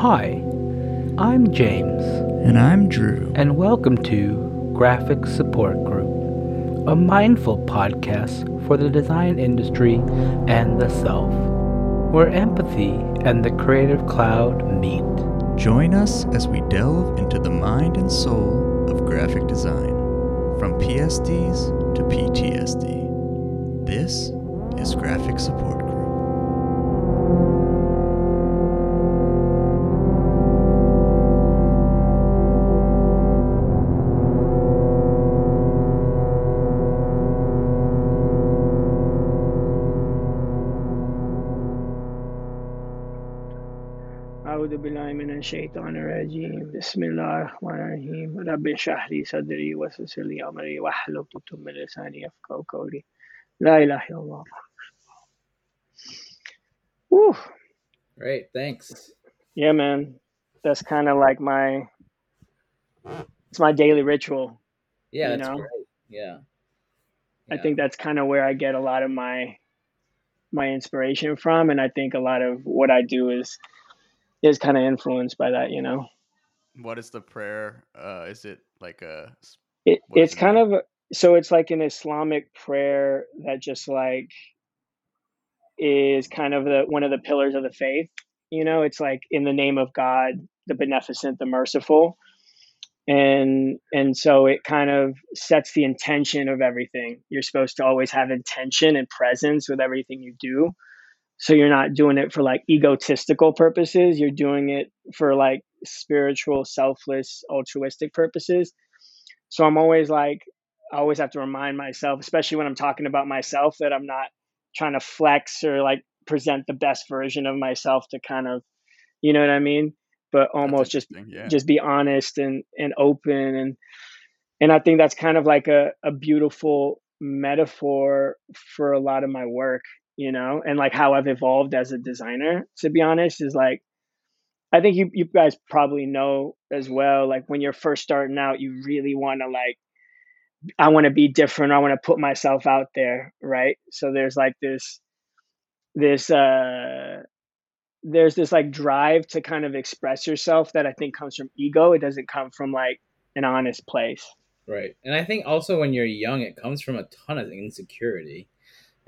Hi, I'm James, And I'm Drew. and welcome to Graphic Support Group, a mindful podcast for the design industry and the self, where empathy and the creative cloud meet. Join us as we delve into the mind and soul of graphic design, from PSDs to PTSD. This is Graphic Support الشيطان الرجيم بسم الله الرحمن الرحيم رب اشرح لي صدري ويسر لي أمري واحلل عقدة من لساني يفقهوا قولي لا إله إلا الله Whew. Great, thanks. Yeah, man. That's kind of like my it's my daily ritual. Yeah, You that's know? great. Yeah. I Yeah. think that's kind of where I get a lot of my my inspiration from and I think a lot of what I do is is kind of influenced by that, you know. What is the prayer? Uh, is it like a? It, it's kind mean? of so it's like an Islamic prayer that just like is kind of the one of the pillars of the faith. You know, it's like in the name of God, the beneficent, the merciful. And and so it kind of sets the intention of everything. You're supposed to always have intention and presence with everything you do. So you're not doing it for like egotistical purposes, you're doing it for like spiritual, selfless, altruistic purposes. So I'm always like I always have to remind myself, especially when I'm talking about myself, that I'm not trying to flex or like present the best version of myself to kind of, you know what I mean? But almost just yeah. just be honest and and open and and I think that's kind of like a a beautiful metaphor for a lot of my work, you know, and like how I've evolved as a designer. To be honest, is like I think you you guys probably know as well. Like when you're first starting out, you really want to like I want to be different. I want to put myself out there, right? So there's like this this uh there's this like drive to kind of express yourself that I think comes from ego. It doesn't come from like an honest place. Right. And I think also when you're young, it comes from a ton of insecurity.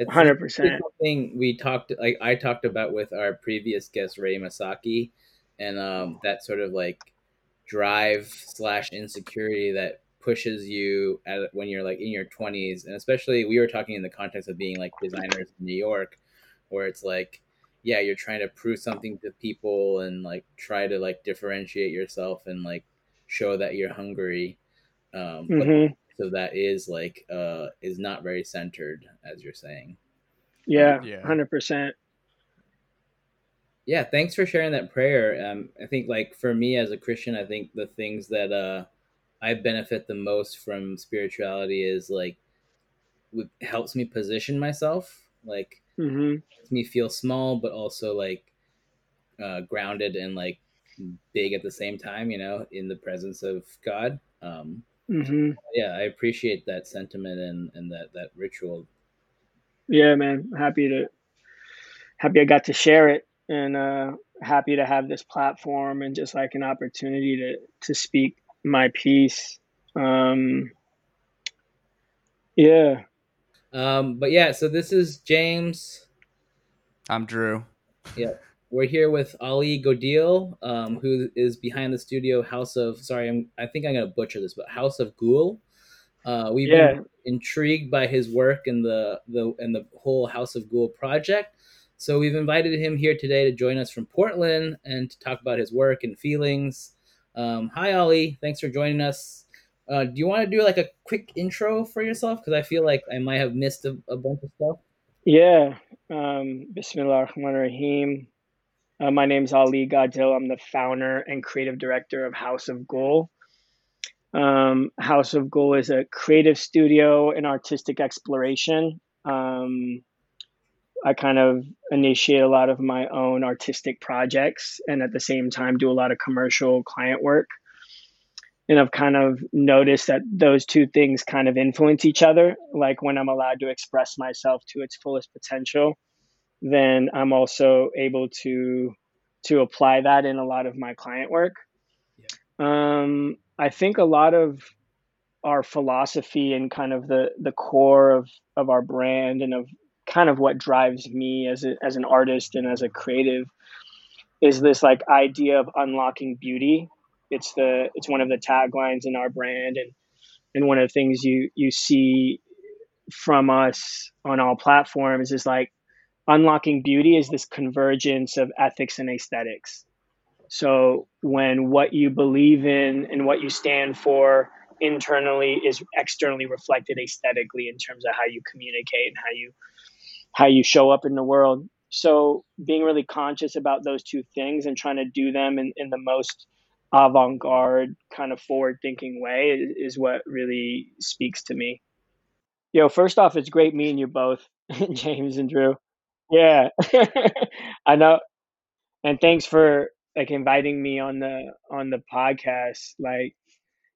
It's 100%. something we talked like I talked about with our previous guest Ray Masaki and um that sort of like drive slash insecurity that pushes you at when you're like in your 20s and especially we were talking in the context of being like designers in New York where it's like yeah you're trying to prove something to people and like try to like differentiate yourself and like show that you're hungry. Um but hmm so that is like uh is not very centered as you're saying Yeah, Yeah. 100%. yeah thanks for sharing that prayer um i think like for me as a christian i think the things that uh i benefit the most from spirituality is like it helps me position myself like hmm makes me feel small but also like uh grounded and like big at the same time you know in the presence of god um hmm yeah i appreciate that sentiment and and that that ritual Yeah, man. Happy to happy I got to share it and uh happy to have this platform and just like an opportunity to to speak my piece. Um yeah. um but yeah so this is james I'm Drew. We're here with Ali Godil, um, who is behind the studio House of. Sorry, I'm, I think I'm gonna butcher this, but House of Gul. Uh, we've Yeah. been intrigued by his work and the the and the whole House of Gul project. So we've invited him here today to join us from Portland and to talk about his work and feelings. Um, hi, Ali. Thanks for joining us. Uh, do you want to do like a quick intro for yourself? Because I feel like I might have missed a, a bunch of stuff. Yeah. Um Bismillah ar-Rahman ar-Rahim. Uh, my name's Ali Godil. I'm the founder and creative director of House of Gul. Um, House of Gul is a creative studio and artistic exploration. Um, I kind of initiate a lot of my own artistic projects and at the same time do a lot of commercial client work. And I've kind of noticed that those two things kind of influence each other. Like when I'm allowed to express myself to its fullest potential, then I'm also able to to apply that in a lot of my client work. Um, I think a lot of our philosophy and kind of the the core of of our brand and of kind of what drives me as a, as an artist and as a creative is this like idea of unlocking beauty. It's the it's one of the taglines in our brand and and one of the things you you see from us on all platforms is like unlocking beauty is this convergence of ethics and aesthetics. So when what you believe in and what you stand for internally is externally reflected aesthetically in terms of how you communicate and how you how you show up in the world. So being really conscious about those two things and trying to do them in, in the most avant-garde kind of forward-thinking way is, is what really speaks to me. Yo, first off, it's great meeting you both, James and Drew. Yeah, I know, and thanks for like inviting me on the on the podcast. Like,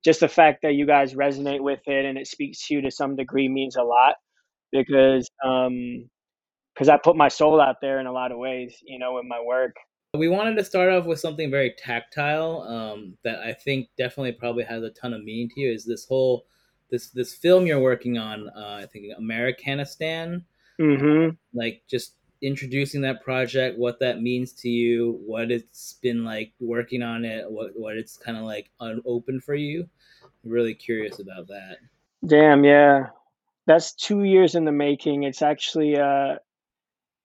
just the fact that you guys resonate with it and it speaks to you to some degree means a lot because um because I put my soul out there in a lot of ways, you know, with my work. We wanted to start off with something very tactile um, that I think definitely probably has a ton of meaning to you. Is this whole this this film you're working on? Uh, I think Americanistan. Mm-hmm. Like just introducing that project, what that means to you, what it's been like working on it, what what it's kind of like unopened for you. I'm really curious about that. Damn, yeah, that's two years in the making. It's actually uh,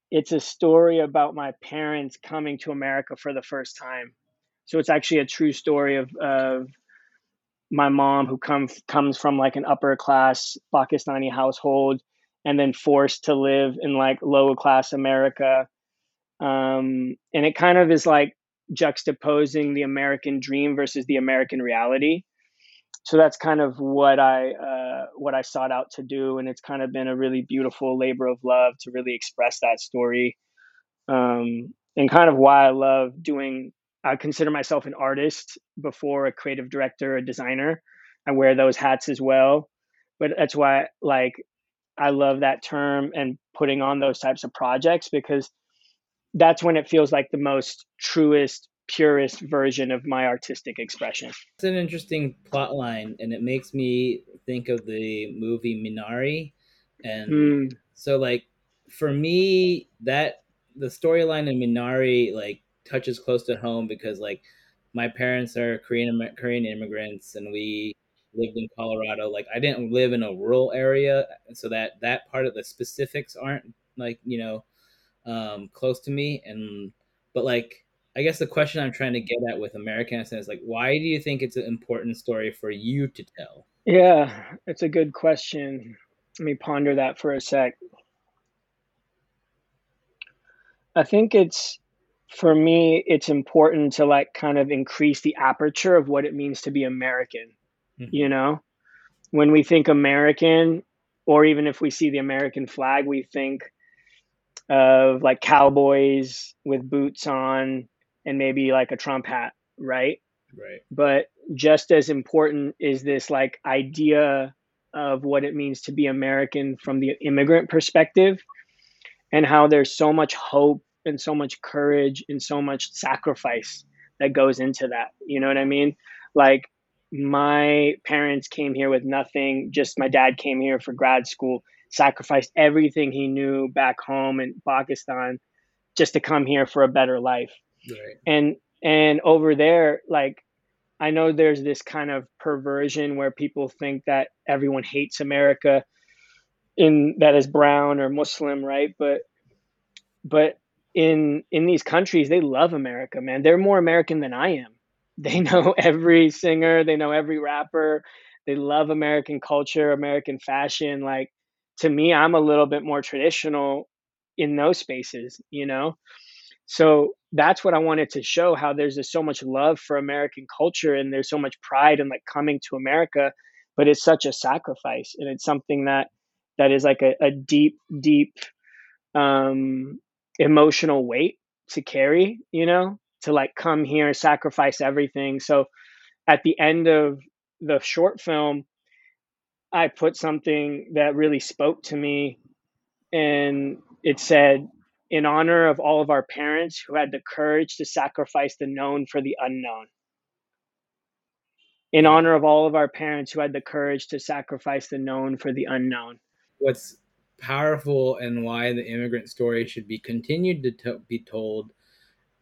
it's a story about my parents coming to America for the first time. So it's actually a true story of of my mom who comes comes from like an upper class Pakistani household and then forced to live in like lower class America. Um, and it kind of is like juxtaposing the American dream versus the American reality. So that's kind of what I uh, what I sought out to do, and it's kind of been a really beautiful labor of love to really express that story, um, and kind of why I love doing. I consider myself an artist before a creative director, a designer. I wear those hats as well, but that's why like I love that term and putting on those types of projects because that's when it feels like the most truest, purest version of my artistic expression. It's an interesting plot line, and it makes me think of the movie Minari. And mm. so, like, for me, that the storyline in Minari, like, touches close to home because, like, my parents are Korean Korean immigrants, and we lived in Colorado. Like I didn't live in a rural area, so that that part of the specifics aren't like you know um, close to me. And but like I guess the question I'm trying to get at with American is like, why do you think it's an important story for you to tell? Yeah, it's a good question. Let me ponder that for a sec. I think it's for me, it's important to like kind of increase the aperture of what it means to be American Mm-hmm. You know, when we think American, or even if we see the American flag, we think of like cowboys with boots on and maybe like a Trump hat, right? Right. But just as important is this like idea of what it means to be American from the immigrant perspective and how there's so much hope and so much courage and so much sacrifice that goes into that. You know what I mean? Like my parents came here with nothing. Just my dad came here for grad school, sacrificed everything he knew back home in Pakistan just to come here for a better life. Right. And and over there, like I know there's this kind of perversion where people think that everyone hates America in that is brown or Muslim, right? But but in in these countries they love America, man. They're more American than I am they know every singer, they know every rapper, they love American culture, American fashion. Like to me, I'm a little bit more traditional in those spaces, you know? So that's what I wanted to show how there's just so much love for American culture and there's so much pride in like coming to America, but it's such a sacrifice and it's something that that is like a, a deep, deep um emotional weight to carry, you know? To like come here, and sacrifice everything. So at the end of the short film, I put something that really spoke to me and it said, in honor of all of our parents who had the courage to sacrifice the known for the unknown. In honor of all of our parents who had the courage to sacrifice the known for the unknown. What's powerful and why the immigrant story should be continued to t- be told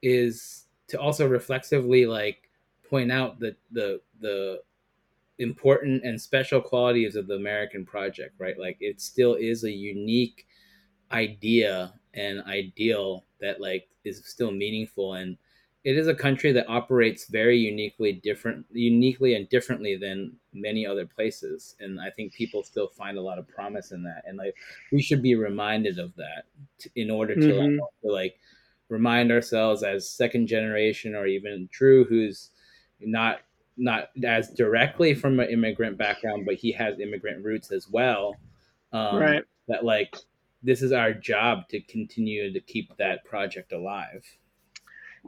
is to also reflexively like point out that the the important and special qualities of the American project, right? Like it still is a unique idea and ideal that like is still meaningful and it is a country that operates very uniquely different uniquely and differently than many other places and i think people still find a lot of promise in that and like we should be reminded of that t- in order to, Mhm. like, to like remind ourselves as second generation or even drew who's not not as directly from an immigrant background but he has immigrant roots as well um, Right. that like this is our job to continue to keep that project alive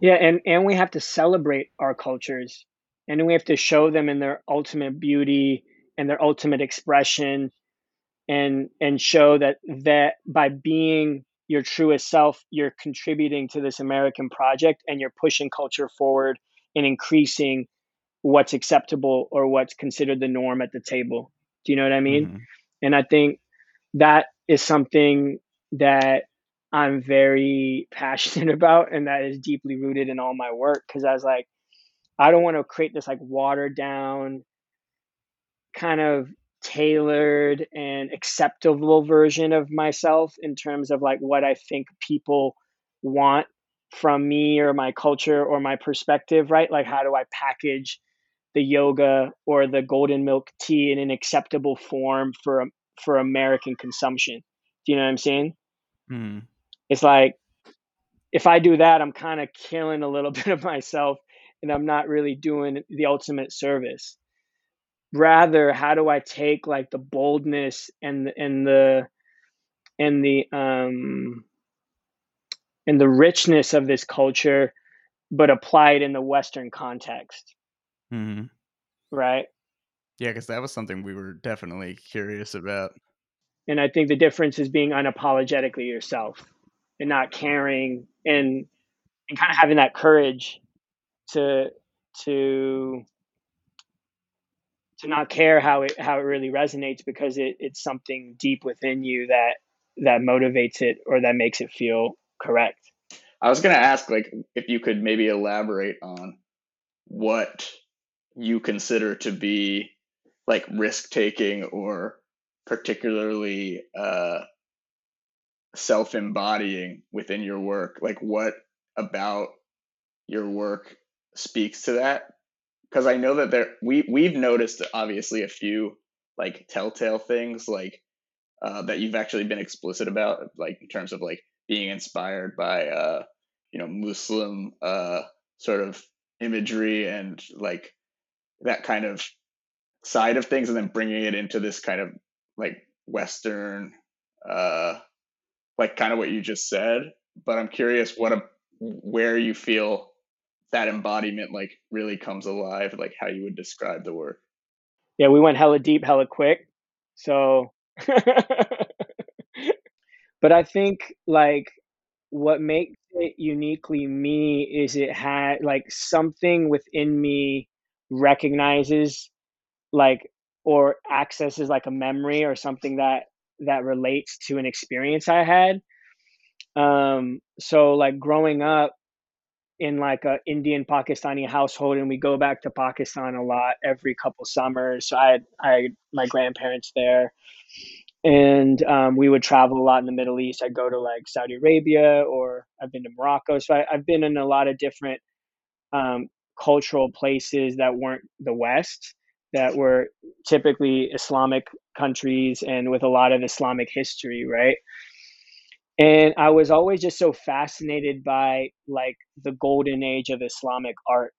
Yeah, and and we have to celebrate our cultures, and we have to show them in their ultimate beauty and their ultimate expression, and and show that that by being your truest self, you're contributing to this American project, and you're pushing culture forward and increasing what's acceptable or what's considered the norm at the table. Do you know what I mean? Mhm. And I think that is something that I'm very passionate about and that is deeply rooted in all my work because I was like, I don't want to create this like watered down, kind of tailored and acceptable version of myself in terms of like what I think people want from me or my culture or my perspective, right? Like, how do I package the yoga or the golden milk tea in an acceptable form for for American consumption? Do you know what I'm saying? Mhm. It's like if I do that, I'm kind of killing a little bit of myself and I'm not really doing the ultimate service. Rather, how do I take like the boldness and and the and the um and the richness of this culture but apply it in the western context, mm-hmm. right? Yeah, because that was something we were definitely curious about. And I think the difference is being unapologetically yourself and not caring and and kind of having that courage to to to not care how it how it really resonates because it, it's something deep within you that that motivates it or that makes it feel correct. I was gonna ask, like, if you could maybe elaborate on what you consider to be like risk taking or particularly uh, self embodying within your work. Like, what about your work speaks to that? Because I know that there we we've noticed obviously a few like telltale things like uh, that you've actually been explicit about, like in terms of like being inspired by uh, you know Muslim uh, sort of imagery and like that kind of side of things, and then bringing it into this kind of like Western, uh, like kind of what you just said. But I'm curious what a, where you feel that embodiment like really comes alive, like how you would describe the work. Yeah, we went hella deep, hella quick. So but I think like what makes it uniquely me is it had like something within me recognizes like or accesses like a memory or something that that relates to an experience I had. Um so like growing up in like a Indian Pakistani household and we go back to Pakistan a lot every couple summers. So I had I my grandparents there and um, we would travel a lot in the Middle East. I'd go to like Saudi Arabia or I've been to Morocco. So I, I've been in a lot of different um, cultural places that weren't the West, that were typically Islamic countries and with a lot of Islamic history, right? And I was always just so fascinated by like the golden age of Islamic art,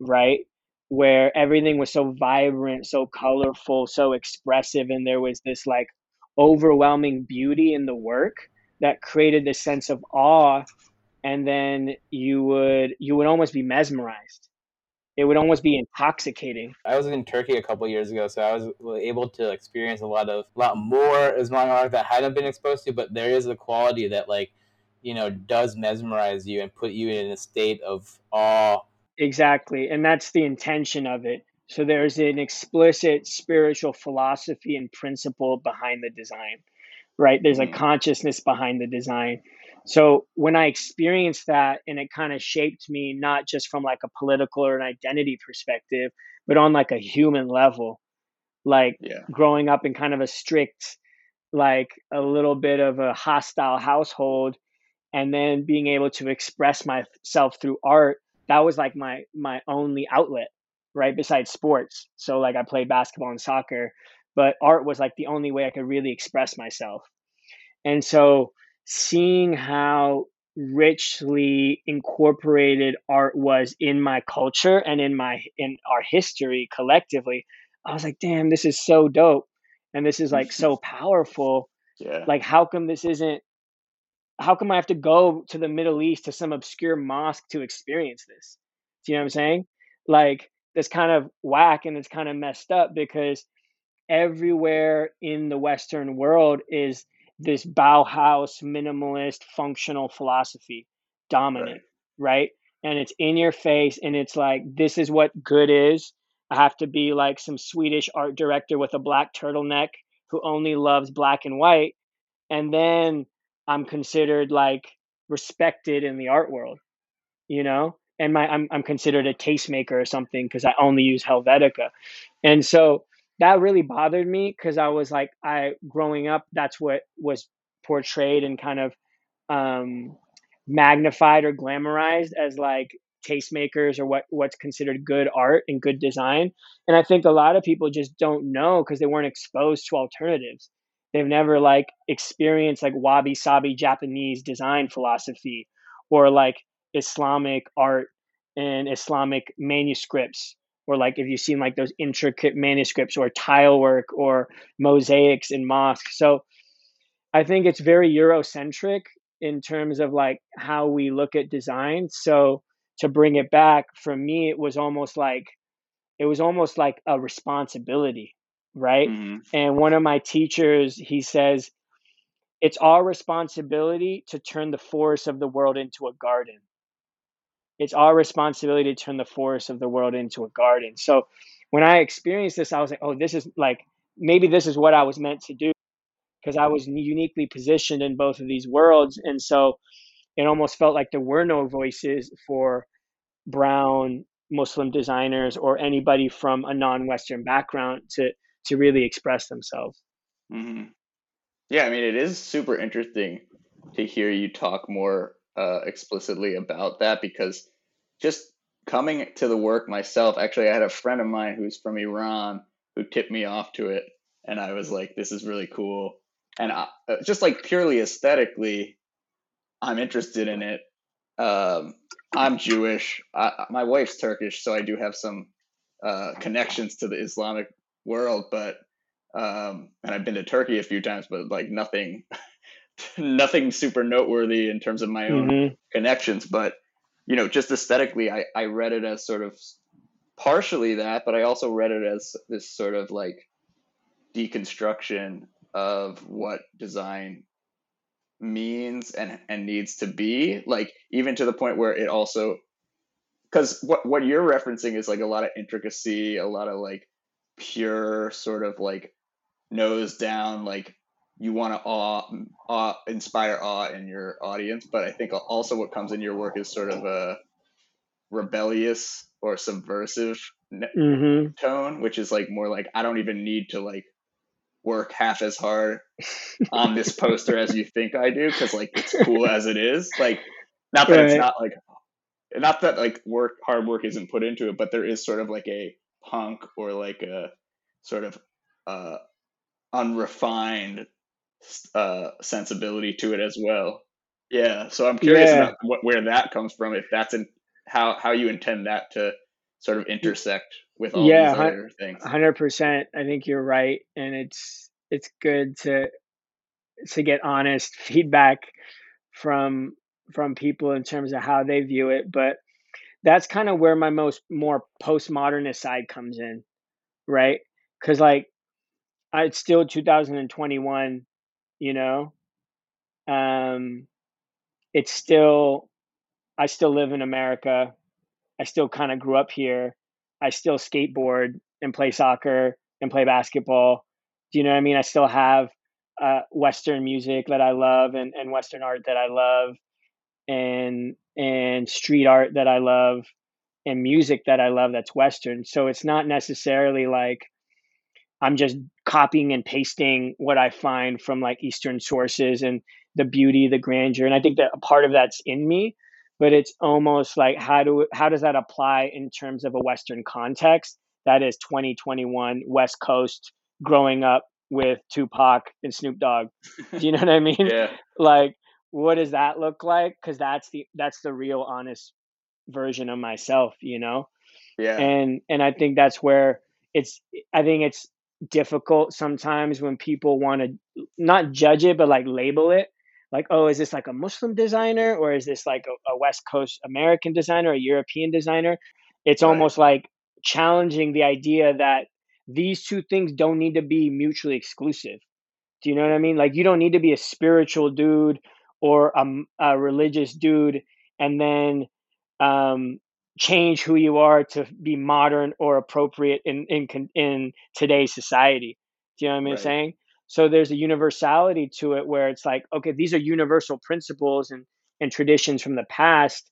right? Where everything was so vibrant, so colorful, so expressive, and there was this like overwhelming beauty in the work that created this sense of awe and then you would you would almost be mesmerized it would almost be intoxicating I was in Turkey a couple years ago, so I was able to experience a lot of, a lot more Islamic art that I hadn't been exposed to. But there is a quality that, like, you know does mesmerize you and put you in a state of awe exactly and that's the intention of it so there's an explicit spiritual philosophy and principle behind the design right there's a Mhm. consciousness behind the design so when i experienced that and it kind of shaped me not just from like a political or an identity perspective but on like a human level like Yeah. growing up in kind of a strict like a little bit of a hostile household and then being able to express myself through art that was like my my only outlet right besides sports so like i played basketball and soccer but art was like the only way i could really express myself and so seeing how richly incorporated art was in my culture and in my in our history collectively i was like damn this is so dope. And this is like so powerful. Yeah. like how come this isn't how come i have to go to the middle east to some obscure mosque to experience this? Do you know what i'm saying? Like it's kind of whack and it's kind of messed up because everywhere in the western world is this bauhaus minimalist functional philosophy dominant right? And it's in your face and it's like this is what good is. I have to be like some swedish art director with a black turtleneck who only loves black and white and then i'm considered like respected in the art world you know? And my i'm, I'm considered a tastemaker or something because i only use helvetica. And so that really bothered me because i was like i growing up that's what was portrayed and kind of um magnified or glamorized as like tastemakers or what what's considered good art and good design. And i think a lot of people just don't know because they weren't exposed to alternatives. They've never like experienced like wabi sabi japanese design philosophy or like islamic art and islamic manuscripts or like if you've seen like those intricate manuscripts or tile work or mosaics in mosques. So i think it's very eurocentric in terms of like how we look at design. So to bring it back for me it was almost like it was almost like a responsibility right? Mhm. and one of my teachers he says it's our responsibility to turn the forest of the world into a garden it's our responsibility to turn the forest of the world into a garden. So when i experienced this i was like oh this is like maybe this is what i was meant to do because i was uniquely positioned in both of these worlds. And so it almost felt like there were no voices for brown muslim designers or anybody from a non-western background to to really express themselves. Hmm Yeah, I mean, it is super interesting to hear you talk more uh, explicitly about that because just coming to the work myself, actually, I had a friend of mine who's from Iran who tipped me off to it, and I was like, "This is really cool," and I, uh, just like purely aesthetically, I'm interested in it. Um, I'm Jewish. I, my wife's Turkish, so I do have some uh, connections to the Islamic world, but um, and I've been to Turkey a few times, but like nothing, nothing super noteworthy in terms of my own hmm connections. But you know, just aesthetically, I I read it as sort of partially that, but I also read it as this sort of like deconstruction of what design means and and needs to be like even to the point where it also because what what you're referencing is like a lot of intricacy a lot of like pure sort of like nose down like you want to awe, awe inspire awe in your audience but i think also what comes in your work is sort of a rebellious or subversive ne- hmm tone which is like more like i don't even need to like work half as hard on this poster as you think i do because like it's cool as it is. Like not that it's not like not that like work hard work isn't put into it but there is sort of like a punk or like a sort of uh unrefined uh sensibility to it as well yeah so i'm curious Yeah. about what, where that comes from if that's in how how you intend that to sort of intersect with all Yeah, these other things hundred percent. I think you're right, and it's it's good to to get honest feedback from from people in terms of how they view it. But that's kind of where my most more postmodernist side comes in, right? Because like it's still 2021, you know, um, it's still I still live in America. I still kind of grew up here. I still skateboard and play soccer and play basketball. Do you know what I mean? I still have uh, Western music that I love and, and Western art that I love and and street art that I love and music that I love that's Western. So it's not necessarily like I'm just copying and pasting what I find from like Eastern sources and the beauty, the grandeur. And I think that a part of that's in me, but it's almost like how do how does that apply in terms of a Western context? That is 2021 West Coast growing up with Tupac and Snoop Dogg. Do you know what I mean? Yeah. Like what does that look like? Because that's the that's the real honest version of myself, you know? Yeah. And and I think that's where it's I think it's difficult sometimes when people want to not judge it but like label it. Like oh is this like a muslim designer or is this like a, a west coast american designer a european designer? It's Right. almost like challenging the idea that these two things don't need to be mutually exclusive. Do you know what i mean? Like you don't need to be a spiritual dude or a religious dude and then um change who you are to be modern or appropriate in in in today's society. Do you know what I'm Right. saying? So there's a universality to it where it's like, okay, these are universal principles and and traditions from the past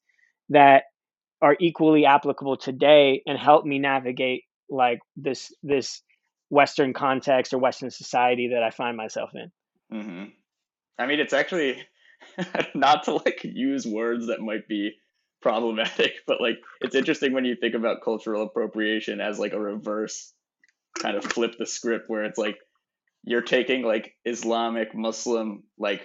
that are equally applicable today and help me navigate like this this Western context or Western society that I find myself in. hmm I mean, it's actually not to like use words that might be problematic, but like it's interesting when you think about cultural appropriation as like a reverse kind of flip the script where it's like you're taking like Islamic, Muslim, like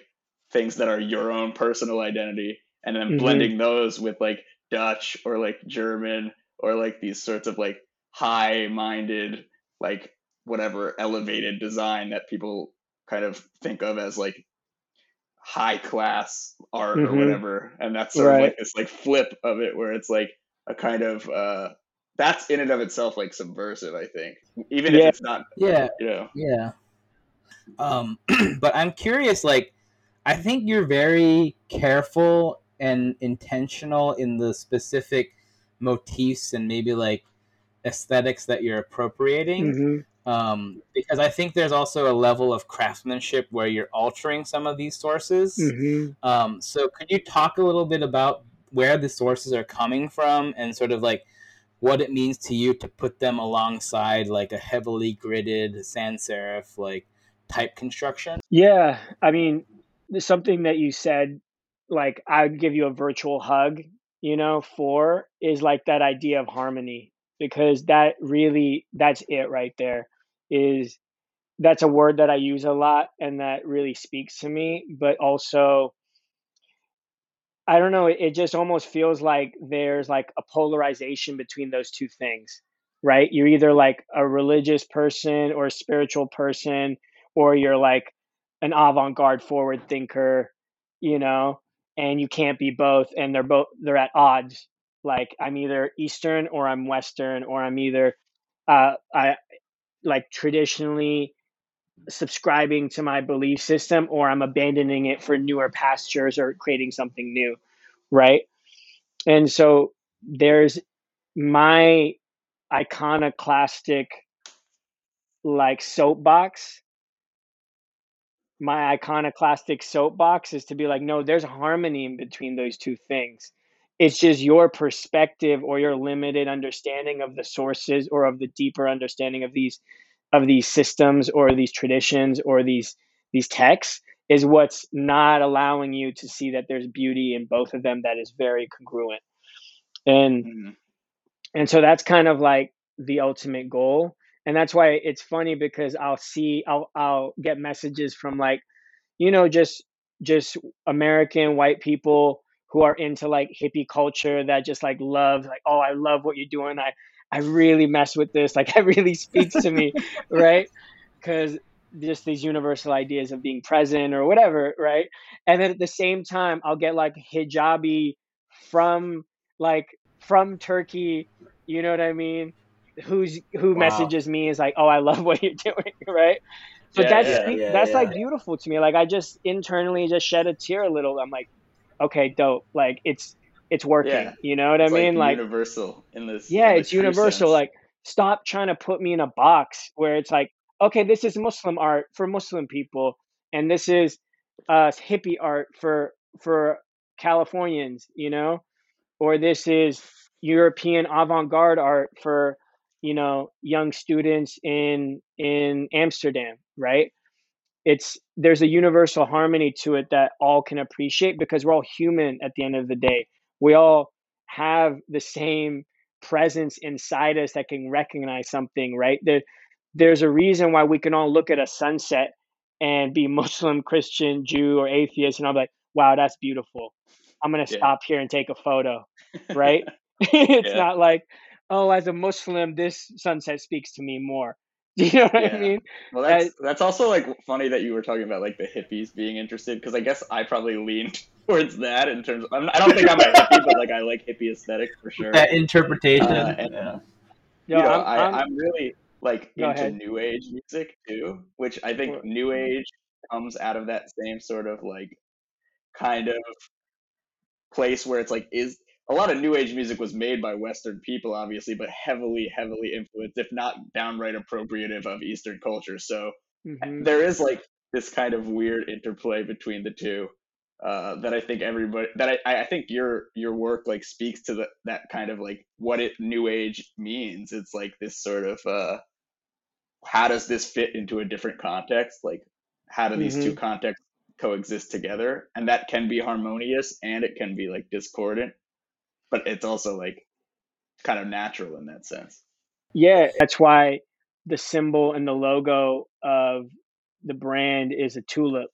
things that are your own personal identity and then Mhm. blending those with like Dutch or like German or like these sorts of like high minded, like whatever elevated design that people kind of think of as like high class art or Mhm. whatever. And that's sort of like this like flip of it where it's like a kind of uh that's in and of itself like subversive, I think. Even if it's not Yeah, you know. yeah. Um, but I'm curious. Like, I think you're very careful and intentional in the specific motifs and maybe like aesthetics that you're appropriating. Mhm. Um, because I think there's also a level of craftsmanship where you're altering some of these sources. Mhm. Um, so could you talk a little bit about where the sources are coming from and sort of like what it means to you to put them alongside like a heavily gridded sans serif like type construction? Yeah, I mean, something that you said, like I'd give you a virtual hug, you know, for is like that idea of harmony because that really that's it right there. Is that's a word that I use a lot and that really speaks to me, but also I don't know, it, it just almost feels like there's like a polarization between those two things, right? You're either like a religious person or a spiritual person, or you're like an avant-garde forward thinker, you know, and you can't be both and they're both they're at odds. Like I'm either Eastern or I'm Western or I'm either uh I like traditionally subscribing to my belief system or I'm abandoning it for newer pastures or creating something new, right? And so there's my iconoclastic like soapbox. My iconoclastic soapbox is to be like, no, there's harmony in between those two things. It's just your perspective or your limited understanding of the sources or of the deeper understanding of these of these systems or these traditions or these these texts is what's not allowing you to see that there's beauty in both of them that is very congruent. And Mhm. and so that's kind of like the ultimate goal. And that's why it's funny because I'll see I'll I'll get messages from like, you know, just just American white people who are into like hippie culture that just like love like, oh, I love what you're doing. I I really mess with this. Like it really speaks to me, right? Because just these universal ideas of being present or whatever, right? And then at the same time, I'll get like hijabi from like from Turkey, you know what I mean? Who's who Wow. messages me is like, oh, I love what you're doing, right? But Yeah, that's yeah, yeah, that's like beautiful to me. Like I just internally just shed a tear a little. I'm like, okay, dope. Like it's it's working. Yeah. You know what I mean? Like, universal in this. yeah, in it's universal. sense. Like stop trying to put me in a box where it's like, okay, this is Muslim art for Muslim people, and this is uh, hippie art for for Californians, you know, or this is European avant-garde art for you know young students in in Amsterdam, right? It's there's a universal harmony to it that all can appreciate because we're all human at the end of the day. We all have the same presence inside us that can recognize something, right? There, there's a reason why we can all look at a sunset and be Muslim, Christian, Jew, or atheist, and I'm like, wow, that's beautiful. I'm gonna Yeah. stop here and take a photo, right? it's Yeah. not like, oh, as a Muslim, this sunset speaks to me more. Do you know what Yeah. I mean? Well, that's that's also like funny that you were talking about like the hippies being interested because I guess I probably leaned towards that in terms. Of, I'm, I don't think I'm a hippie, but like I like hippie aesthetic for sure. That interpretation. Uh, and- yeah. Yo, you know, I'm- I, I'm- I'm really like into ahead. new age music too, which I think Sure. new age comes out of that same sort of like kind of place where it's like is a lot of new age music was made by western people obviously but heavily heavily influenced if not downright appropriative of eastern culture so Mhm. there is like this kind of weird interplay between the two uh, that I think everybody that I, I think your your work like speaks to the, that kind of like what it new age means. It's like this sort of uh, how does this fit into a different context? Like how do these two contexts coexist together? And that can be harmonious and it can be like discordant, but it's also like kind of natural in that sense. Yeah, that's why the symbol and the logo of the brand is a tulip,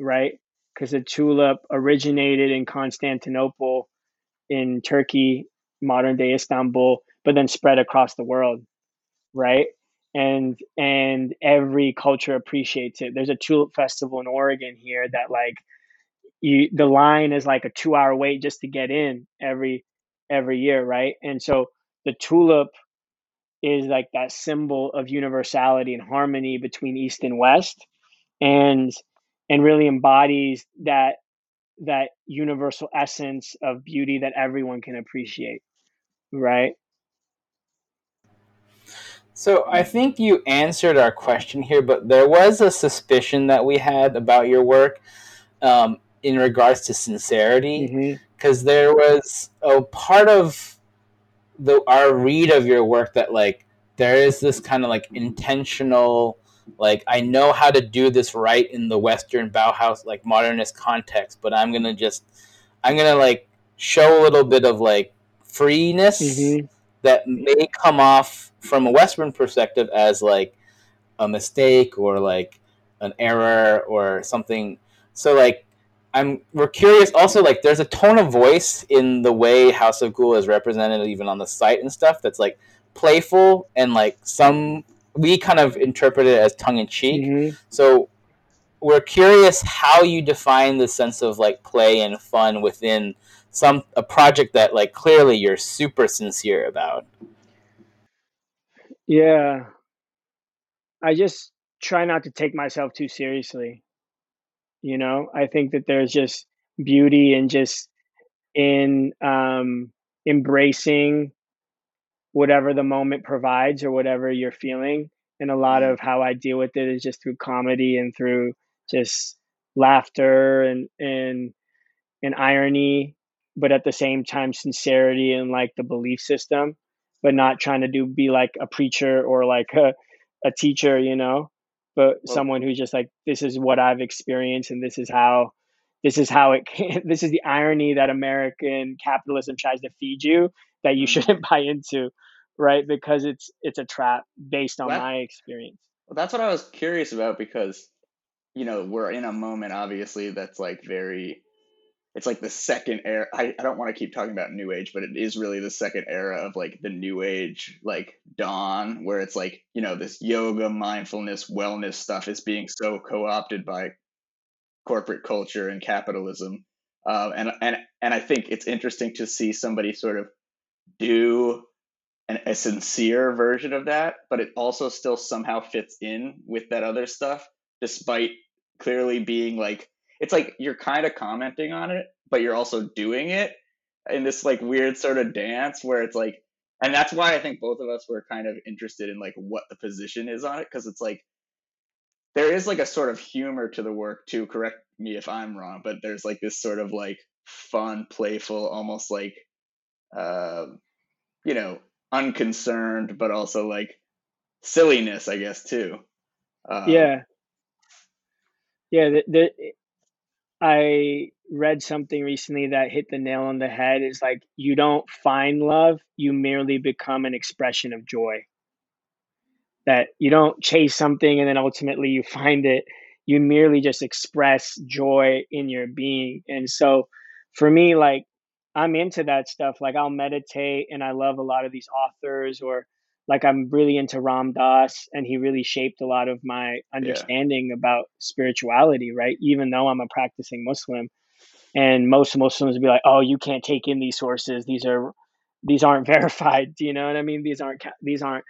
right? Because a tulip originated in Constantinople in Turkey, modern day Istanbul, but then spread across the world, right? And and every culture appreciates it. There's a tulip festival in Oregon here that like you the line is like a 2-hour wait just to get in every every year, right? And so the tulip is like that symbol of universality and harmony between east and west and and really embodies that that universal essence of beauty that everyone can appreciate right So I think you answered our question here, but there was a suspicion that we had about your work um, in regards to sincerity, because there was a part of the our read of your work that like there is this kind of like intentional like I know how to do this right in the Western Bauhaus like modernist context, but I'm gonna just I'm gonna like show a little bit of like freeness Mhm. that may come off from a Western perspective as like a mistake or like an error or something. So like I'm we're curious also like there's a tone of voice in the way House of Gul is represented even on the site and stuff that's like playful and like some we kind of interpret it as tongue in cheek. Mhm. So we're curious how you define the sense of like play and fun within some a project that like clearly you're super sincere about. yeah i just try not to take myself too seriously you know? I think that there's just beauty in just in um embracing whatever the moment provides or whatever you're feeling. And a lot of how i deal with it is just through comedy and through just laughter and and and irony but at the same time sincerity and like the belief system but not trying to do be like a preacher or like a, a teacher you know but Well- someone who's just like this is what i've experienced and this is how this is how it can this is the irony that american capitalism tries to feed you that you Mhm. shouldn't buy into right because it's it's a trap based on Well, my experience Well, that's what I was curious about because, you know, we're in a moment, obviously, that's like very, it's like the second era. I, I don't want to keep talking about New Age, but it is really the second era of like the New Age, like dawn, where it's like, you know, this yoga, mindfulness, wellness stuff is being so co opted by corporate culture and capitalism. Um, and, and, and I think it's interesting to see somebody sort of do an, a sincere version of that, but it also still somehow fits in with that other stuff, despite clearly being like it's like you're kind of commenting on it, but you're also doing it in this like weird sort of dance where it's like and that's why I think both of us were kind of interested in like what the position is on it because it's like there is like a sort of humor to the work too. Correct me if I'm wrong, but there's like this sort of like fun, playful, almost like uh, you know, unconcerned, but also like silliness, I guess too. Um, yeah, yeah. The, the I read something recently that hit the nail on the head. Is like you don't find love; you merely become an expression of joy. That you don't chase something and then ultimately you find it. You merely just express joy in your being. And so for me like i'm into that stuff. Like i'll meditate and i love a lot of these authors or like i'm really into ram dass and he really shaped a lot of my understanding yeah. about spirituality right even though i'm a practicing muslim and most muslims would be like oh you can't take in these sources these are these aren't verified do you know what i mean these aren't these aren't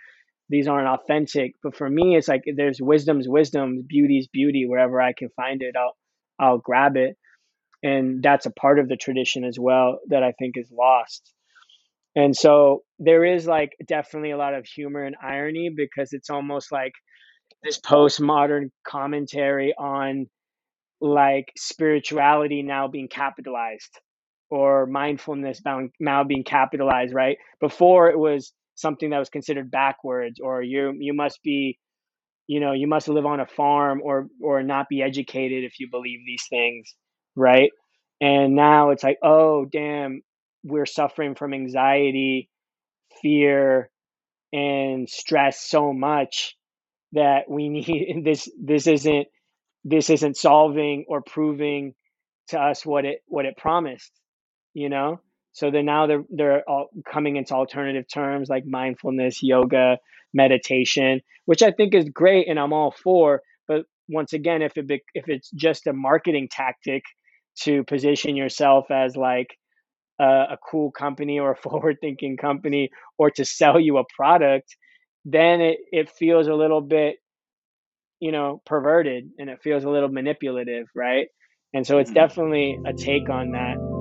these aren't authentic. But for me, it's like there's wisdom's wisdom, beauty's beauty. Wherever I can find it, I'll I'll grab it, and that's a part of the tradition as well that I think is lost. And so there is like definitely a lot of humor and irony because it's almost like this postmodern commentary on like spirituality now being capitalized or mindfulness now being capitalized, right? Before it was something that was considered backwards or you you must be you know you must live on a farm or or not be educated if you believe these things right and now it's like oh damn we're suffering from anxiety fear and stress so much that we need this this isn't this isn't solving or proving to us what it what it promised you know so then now they're they're all coming into alternative terms like mindfulness, yoga, meditation, which I think is great and I'm all for. But once again, if it be, if it's just a marketing tactic to position yourself as like a, a cool company or a forward thinking company or to sell you a product, then it, it feels a little bit, you know, perverted and it feels a little manipulative, right? And so it's mm-hmm. definitely a take on that.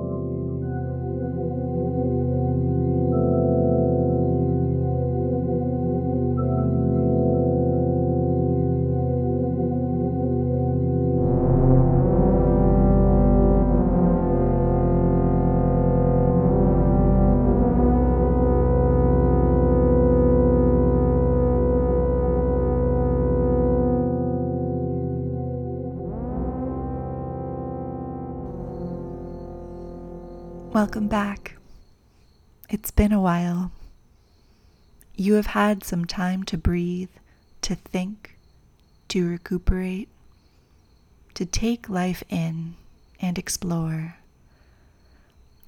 Welcome back. It's been a while. You have had some time to breathe, to think, to recuperate, to take life in and explore.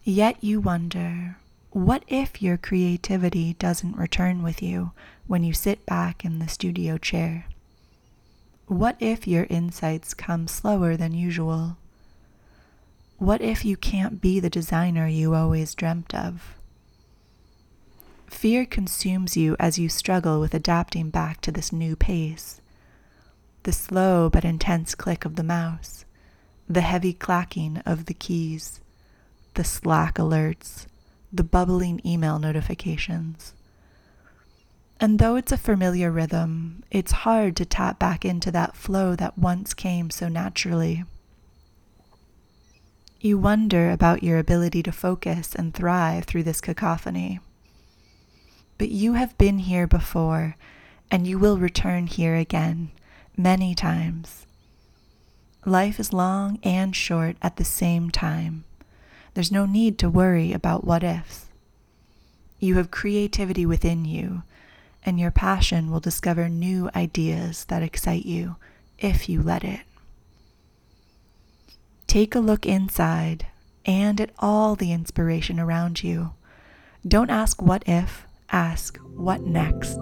Yet you wonder what if your creativity doesn't return with you when you sit back in the studio chair? What if your insights come slower than usual? What if you can't be the designer you always dreamt of? Fear consumes you as you struggle with adapting back to this new pace. The slow but intense click of the mouse, the heavy clacking of the keys, the Slack alerts, the bubbling email notifications. And though it's a familiar rhythm, it's hard to tap back into that flow that once came so naturally. You wonder about your ability to focus and thrive through this cacophony. But you have been here before, and you will return here again many times. Life is long and short at the same time. There's no need to worry about what ifs. You have creativity within you, and your passion will discover new ideas that excite you if you let it. Take a look inside and at all the inspiration around you. Don't ask what if, ask what next.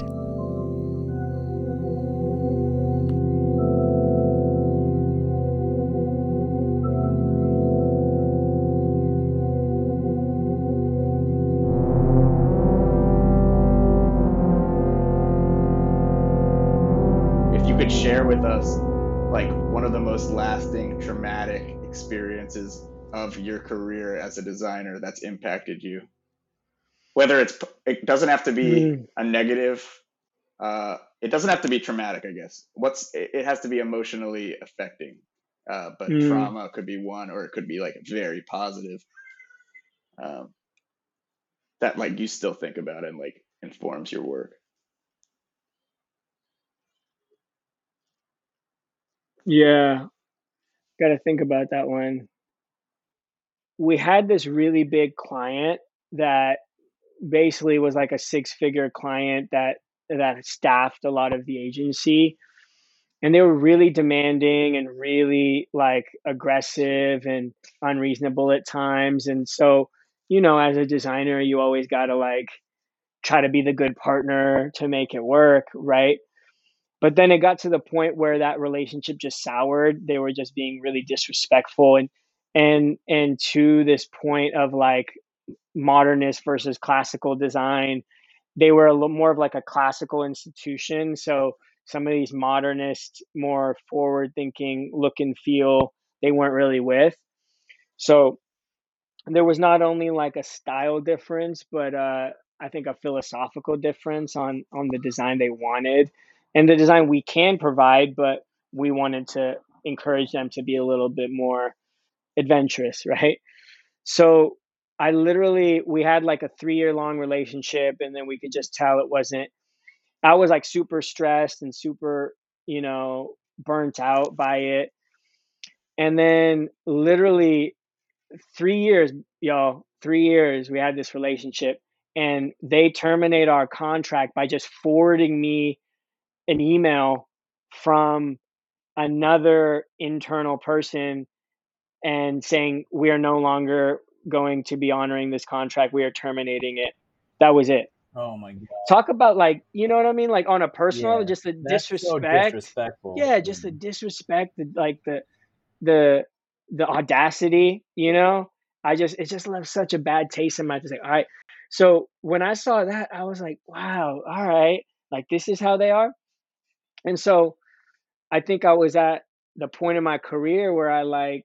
If you could share with us like one of the most lasting traumatic experiences of your career as a designer that's impacted you? Whether it's it doesn't have to be Mm. a negative. Uh, it doesn't have to be traumatic, I guess. What's it has to be emotionally affecting. Uh, but Mm. trauma could be one, or it could be like very positive. Um, that like you still think about and like informs your work. Yeah, got to think about that one. We had this really big client that basically was like a six-figure client that that staffed a lot of the agency. And they were really demanding and really like aggressive and unreasonable at times. And so you know as a designer you always got to like try to be the good partner to make it work right but then it got to the point where that relationship just soured. They were just being really disrespectful and and and to this point of like modernist versus classical design they were a little more of like a classical institution. So some of these modernist more forward thinking look and feel they weren't really with. So there was not only like a style difference but uh i think a philosophical difference on on the design they wanted and the design we can provide but we wanted to encourage them to be a little bit more adventurous right so I literally we had like a 3 year long relationship and then we could just tell it wasn't I was like super stressed and super, you know, burnt out by it. And then literally 3 years, y'all, 3 years we had this relationship and they terminate our contract by just forwarding me an email from another internal person and saying we are no longer going to be honoring this contract. We are terminating it. That was it. Oh my god. Talk about like, you know what I mean? Like on a personal, Yeah, just the so disrespect. disrespectful. yeah, just the disrespect, the like the the the audacity, you know? I just it just left such a bad taste in my mouth. It's like, all right. So when I saw that, I was like, wow, all right. Like this is how they are. And so I think I was at the point in my career where I like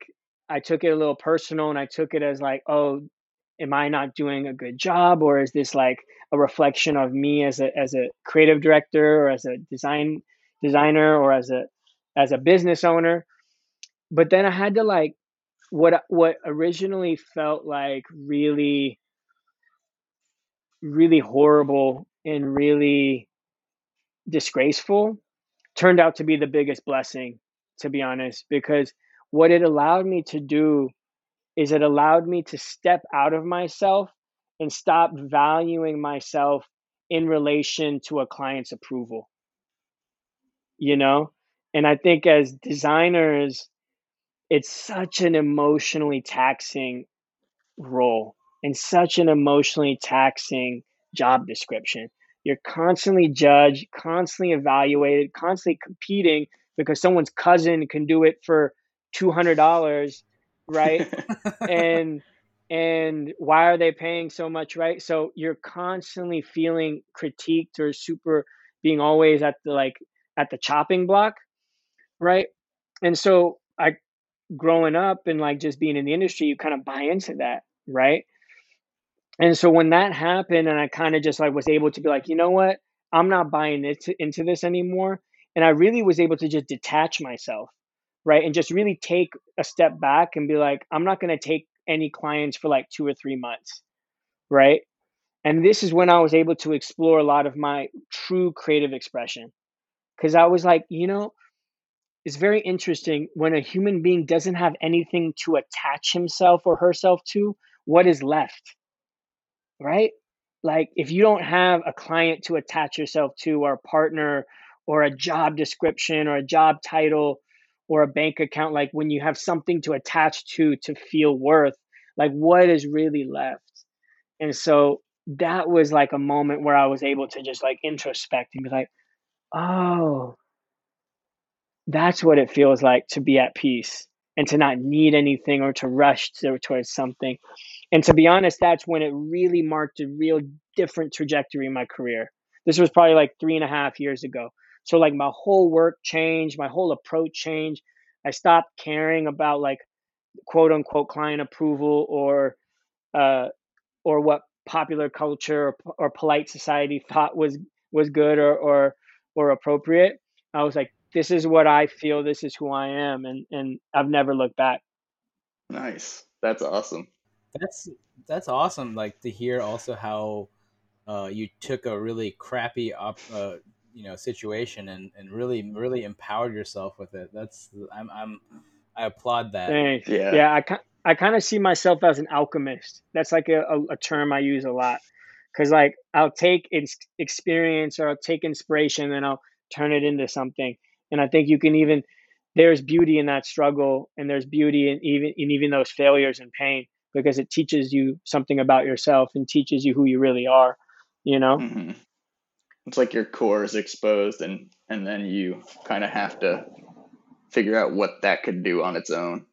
I took it a little personal and I took it as like, oh, am I not doing a good job or is this like a reflection of me as a as a creative director or as a design designer or as a as a business owner? But then I had to like what what originally felt like really really horrible and really disgraceful turned out to be the biggest blessing to be honest because what it allowed me to do is it allowed me to step out of myself and stop valuing myself in relation to a client's approval you know and i think as designers it's such an emotionally taxing role and such an emotionally taxing job description. You're constantly judged, constantly evaluated, constantly competing because someone's cousin can do it for two hundred dollars, right? and and why are they paying so much, right? So you're constantly feeling critiqued or super being always at the like at the chopping block, right? And so I growing up and like just being in the industry, you kind of buy into that, right? And so when that happened, and I kind of just like was able to be like, you know what, I'm not buying into into this anymore, and I really was able to just detach myself, right, and just really take a step back and be like, I'm not going to take any clients for like two or three months, right? And this is when I was able to explore a lot of my true creative expression, because I was like, you know, it's very interesting when a human being doesn't have anything to attach himself or herself to, what is left, right? Like if you don't have a client to attach yourself to, or a partner, or a job description, or a job title, or a bank account, like when you have something to attach to to feel worth, like what is really left? And so that was like a moment where I was able to just like introspect and be like, oh, that's what it feels like to be at peace and to not need anything or to rush to, towards something. And to be honest, that's when it really marked a real different trajectory in my career. This was probably like three and a half years ago. So like my whole work changed, my whole approach changed. I stopped caring about like quote unquote client approval or uh, or what popular culture or, or polite society thought was was good or or or appropriate. I was like, this is what I feel. This is who I am, and and I've never looked back. Nice. That's awesome. That's that's awesome. Like to hear also how uh, you took a really crappy op, uh, you know situation and, and really really empowered yourself with it. That's I'm I'm I applaud that. Thanks. Yeah. Yeah, I, I kind of see myself as an alchemist. That's like a, a, a term I use a lot. Because, like, I'll take ins- experience or I'll take inspiration and I'll turn it into something. And I think you can even, there's beauty in that struggle and there's beauty in even, in even those failures and pain because it teaches you something about yourself and teaches you who you really are, you know? hmm It's like your core is exposed, and and then you kind of have to figure out what that could do on its own.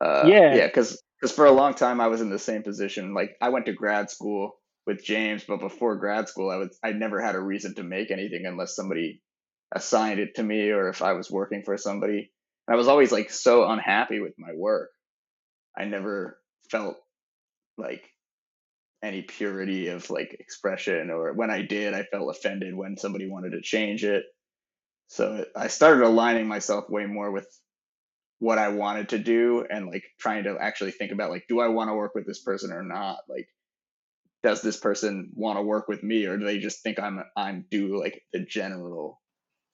Uh, Yeah. yeah, because for a long time I was in the same position. Like I went to grad school with James, but before grad school, I was I never had a reason to make anything unless somebody assigned it to me or if I was working for somebody. And I was always like so unhappy with my work. I never felt like any purity of like expression or when I did, I felt offended when somebody wanted to change it. So I started aligning myself way more with what I wanted to do and like trying to actually think about like, do I want to work with this person or not? Like, does this person want to work with me or do they just think I'm I'm do like the general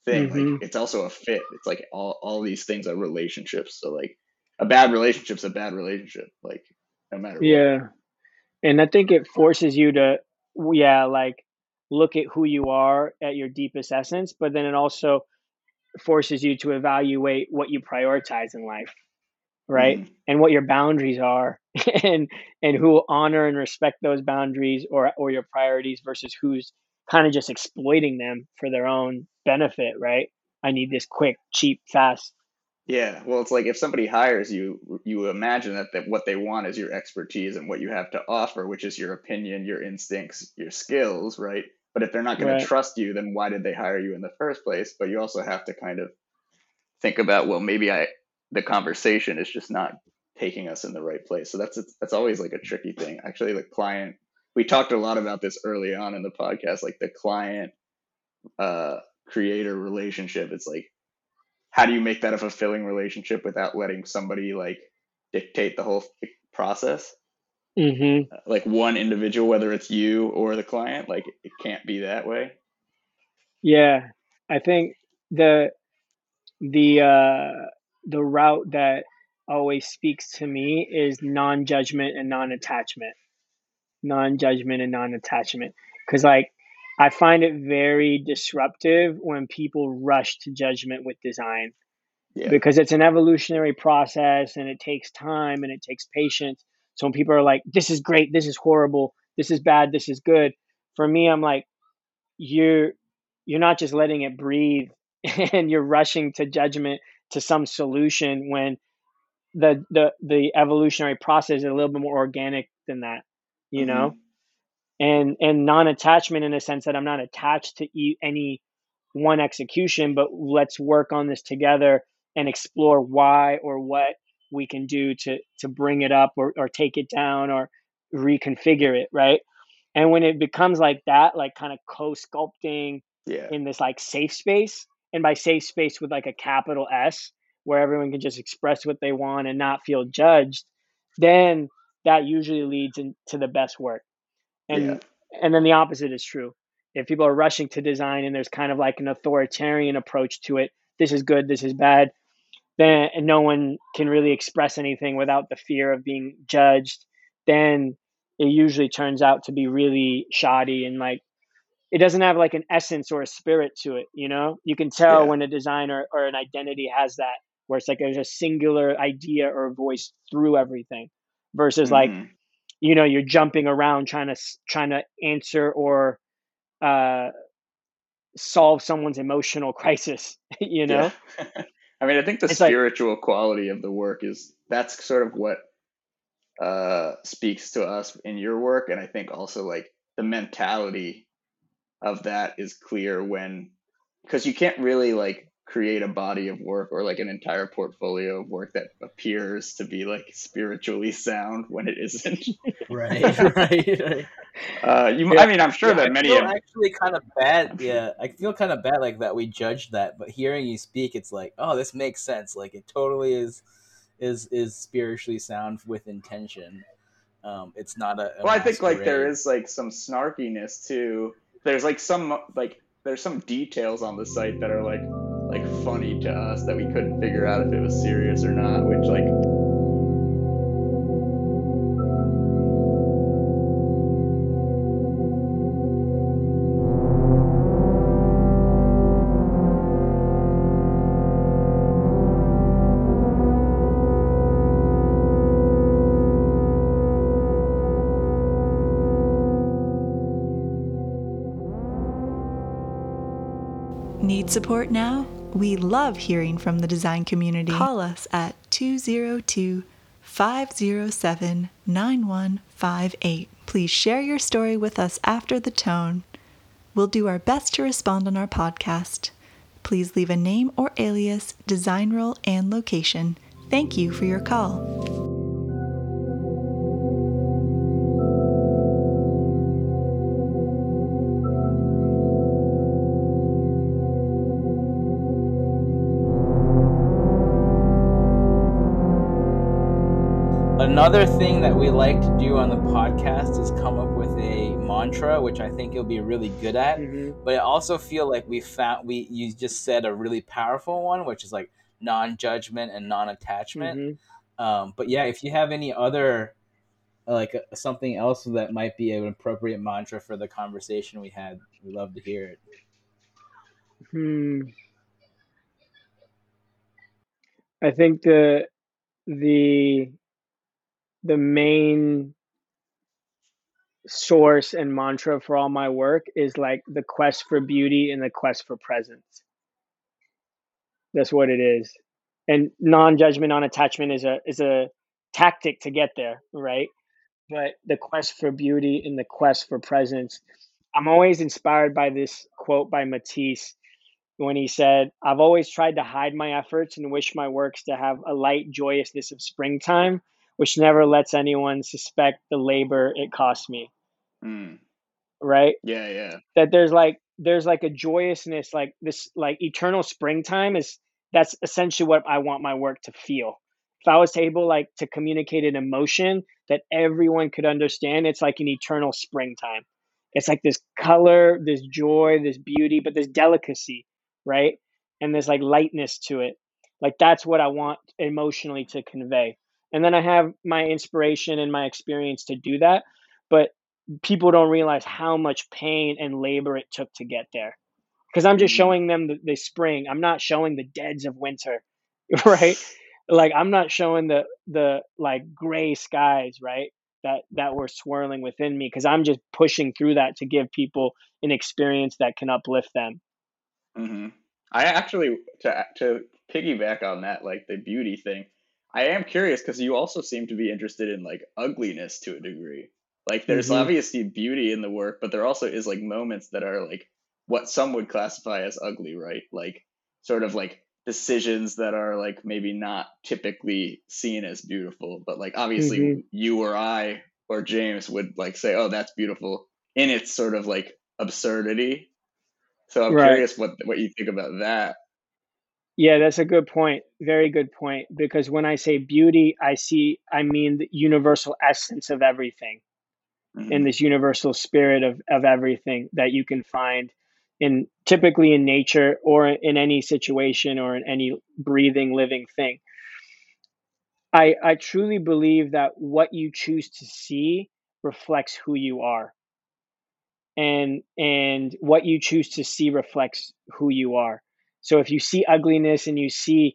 thing? hmm Like it's also a fit. It's like all all these things are relationships. So like a bad relationship's a bad relationship, like no matter what. Yeah. And I think it forces you to, yeah, like look at who you are at your deepest essence, but then it also forces you to evaluate what you prioritize in life, right? Mhm. And what your boundaries are and and who will honor and respect those boundaries or or your priorities versus who's kind of just exploiting them for their own benefit, right? I need this quick, cheap, fast. Yeah, well, it's like if somebody hires you, you imagine that, that what they want is your expertise and what you have to offer, which is your opinion, your instincts, your skills, right? But if they're not going to trust you, then why did they hire you in the first place? But you also have to kind of think about, well, maybe I the conversation is just not taking us in the right place. So that's that's always like a tricky thing. Actually, the client, we talked a lot about this early on in the podcast, like the client uh, creator relationship. It's like how do you make that a fulfilling relationship without letting somebody like dictate the whole process? Hmm like one individual whether it's you or the client like it can't be that way? Yeah. I think the the uh the route that always speaks to me is non-judgment and non-attachment. Non-judgment and non-attachment. Because like i find it very disruptive when people rush to judgment with design yeah. because it's an evolutionary process and it takes time and it takes patience. So when people are like this is great this is horrible this is bad this is good for me i'm like you're you're not just letting it breathe and you're rushing to judgment to some solution when the the the evolutionary process is a little bit more organic than that you mm-hmm. know and and non-attachment in a sense that i'm not attached to e- any one execution but let's work on this together and explore why or what we can do to to bring it up or, or take it down or reconfigure it right? And when it becomes like that like kind of co-sculpting yeah. in this like safe space and by safe space with like a capital s where everyone can just express what they want and not feel judged then that usually leads into the best work and yeah and then the opposite is true if people are rushing to design and there's kind of like an authoritarian approach to it this is good this is bad then and no one can really express anything without the fear of being judged then it usually turns out to be really shoddy and like it doesn't have like an essence or a spirit to it you know you can tell Yeah. when a designer or an identity has that where it's like there's a singular idea or voice through everything versus like Mhm. You know you're jumping around trying to trying to answer or uh solve someone's emotional crisis you know? Yeah. I mean i think the It's like- spiritual quality of the work is that's sort of what uh speaks to us in your work and i think also like the mentality of that is clear when because you can't really like create a body of work or like an entire portfolio of work that appears to be like spiritually sound when it isn't. right, right, right. Uh, you, Yeah, I mean, I'm sure Yeah, that I many feel of actually kind of bad. Yeah, I feel kind of bad like that we judged that, but hearing you speak, it's like, oh, this makes sense. Like it totally is, is is spiritually sound with intention. Um, it's not a. a well, I think like there is like some snarkiness too. There's like some like there's some details on the site that are like like funny to us that we couldn't figure out if it was serious or not, which like Need support now? We love hearing from the design community. Call us at 202 507 9158. Please share your story with us after the tone. We'll do our best to respond on our podcast. Please leave a name or alias, design role, and location. Thank you for your call. Another thing that we like to do on the podcast is come up with a mantra, which I think you'll be really good at. Mhm. But I also feel like we found we you just said a really powerful one, which is like non-judgment and non-attachment. Mhm. Um, but yeah, if you have any other like uh, something else that might be an appropriate mantra for the conversation we had, we'd love to hear it. Hmm. I think the the the main source and mantra for all my work is like the quest for beauty and the quest for presence. That's what it is. And non-judgment, non-attachment is a is a tactic to get there, right? But the quest for beauty and the quest for presence. I'm always inspired by this quote by Matisse when he said, I've always tried to hide my efforts and wish my works to have a light joyousness of springtime, which never lets anyone suspect the labor it cost me. mm, Right? yeah, yeah. That there's like there's like a joyousness, like this like eternal springtime is that's essentially what I want my work to feel. If I was able like to communicate an emotion that everyone could understand, it's like an eternal springtime. It's like this color, this joy, this beauty, but this delicacy, right? And there's like lightness to it. Like that's what I want emotionally to convey. And then I have my inspiration and my experience to do that. But people don't realize how much pain and labor it took to get there. Because I'm just Mhm. showing them the, the spring. I'm not showing the deads of winter, right? Like I'm not showing the the like gray skies, right? That that were swirling within me because I'm just pushing through that to give people an experience that can uplift them. hmm I actually to to piggyback on that, like the beauty thing. I am curious because you also seem to be interested in like ugliness to a degree. Like there's Mhm. obviously beauty in the work, but there also is like moments that are like what some would classify as ugly, right? Like sort of like decisions that are like maybe not typically seen as beautiful, but like obviously Mhm. you or I or James would like say, "Oh, that's beautiful," in its sort of like absurdity. So I'm Right. curious what what you think about that. Yeah, that's a good point. Very good point. Because when I say beauty, I see, I mean the universal essence of everything Mhm. and this universal spirit of, of everything that you can find in typically in nature or in any situation or in any breathing, living thing. I, I truly believe that what you choose to see reflects who you are. And and what you choose to see reflects who you are. So if you see ugliness and you see,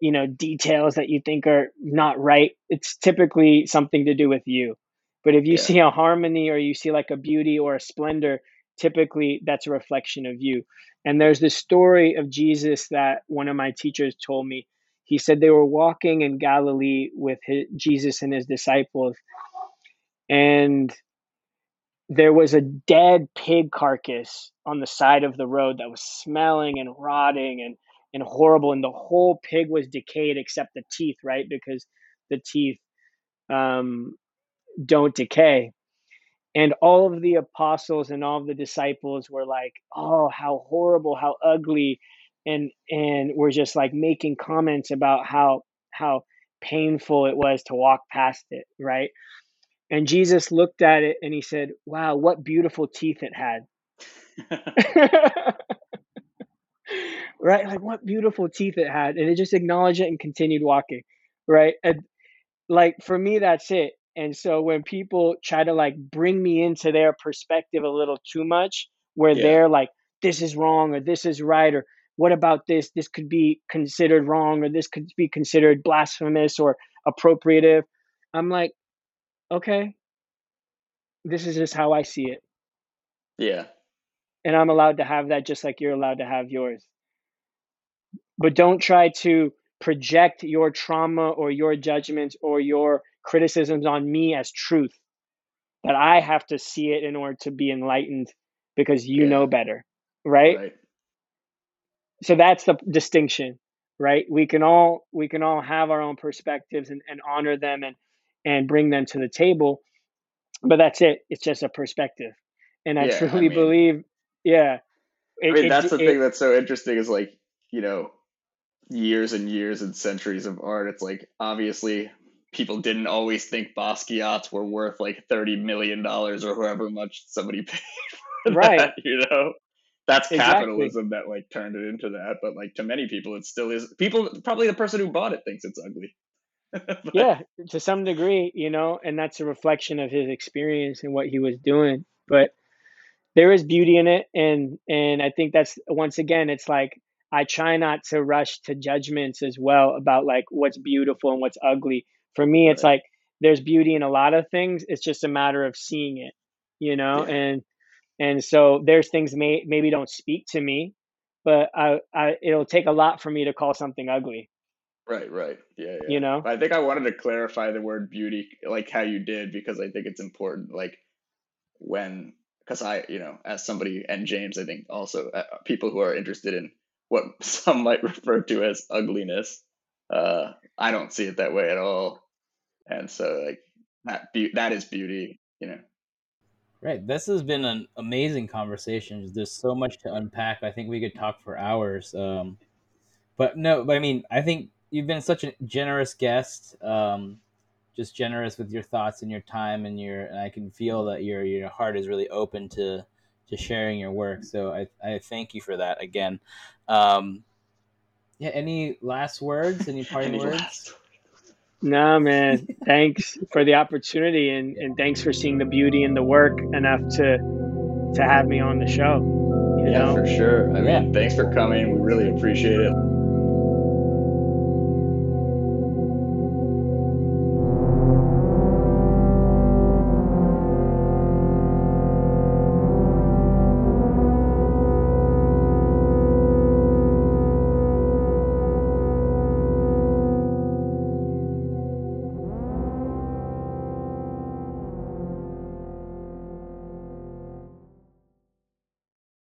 you know, details that you think are not right, it's typically something to do with you. But if you Yeah. see a harmony or you see like a beauty or a splendor, typically that's a reflection of you. And there's this story of Jesus that one of my teachers told me. He said they were walking in Galilee with his, Jesus and his disciples, and there was a dead pig carcass on the side of the road that was smelling and rotting and and horrible and the whole pig was decayed except the teeth right? Because the teeth um, don't decay. And all of the apostles and all of the disciples were like oh how horrible how ugly and and we're just like making comments about how how painful it was to walk past it right and jesus looked at it and he said wow what beautiful teeth it had right like what beautiful teeth it had and it just acknowledged it and continued walking right and like for me that's it and so when people try to like bring me into their perspective a little too much, where Yeah. they're like, this is wrong or this is right or what about this? This could be considered wrong or this could be considered blasphemous or appropriative. I'm like, okay, this is just how I see it. yeah. And I'm allowed to have that just like you're allowed to have yours. But don't try to project your trauma or your judgments or your criticisms on me as truth. That I have to see it in order to be enlightened because you Yeah. know better. Right? Right. So that's the distinction, right? We can all we can all have our own perspectives and, and honor them and and bring them to the table. But that's it. It's just a perspective. And I Yeah, I truly mean- believe, yeah. I mean, it- that's the it- thing that's so interesting is like, you know, years and years and centuries of art. It's like obviously people didn't always think Basquiat's were worth like thirty million dollars or however much somebody paid for Right. that. You know, that's Exactly. capitalism that like turned it into that. But like to many people, it still is. People probably the person who bought it thinks it's ugly. But- yeah to some degree you know and that's a reflection of his experience and what he was doing but there is beauty in it and and i think that's once again it's like i try not to rush to judgments as well about like what's beautiful and what's ugly for me it's Right. like there's beauty in a lot of things it's just a matter of seeing it you know Yeah. and and so there's things may maybe don't speak to me but I, I it'll take a lot for me to call something ugly Right, right. Yeah, yeah. You know? But I think I wanted to clarify the word beauty like how you did because I think it's important like when because I, you know, as somebody and James I think also uh, people who are interested in what some might refer to as ugliness, uh I don't see it that way at all. And so like that be- that is beauty, you know. Right. This has been an amazing conversation. There's so much to unpack. I think we could talk for hours. Um, but no, but I mean, I think you've been such a generous guest. Um, just generous with your thoughts and your time and your. And I can feel that your your heart is really open to to sharing your work. So I I thank you for that again. Um, yeah. Any last words? Any parting Any words? last- No, man. thanks for the opportunity and, and thanks for seeing the beauty in the work enough to to have me on the show. You Yeah, know? for sure. I Yeah. thanks for coming. We really appreciate it.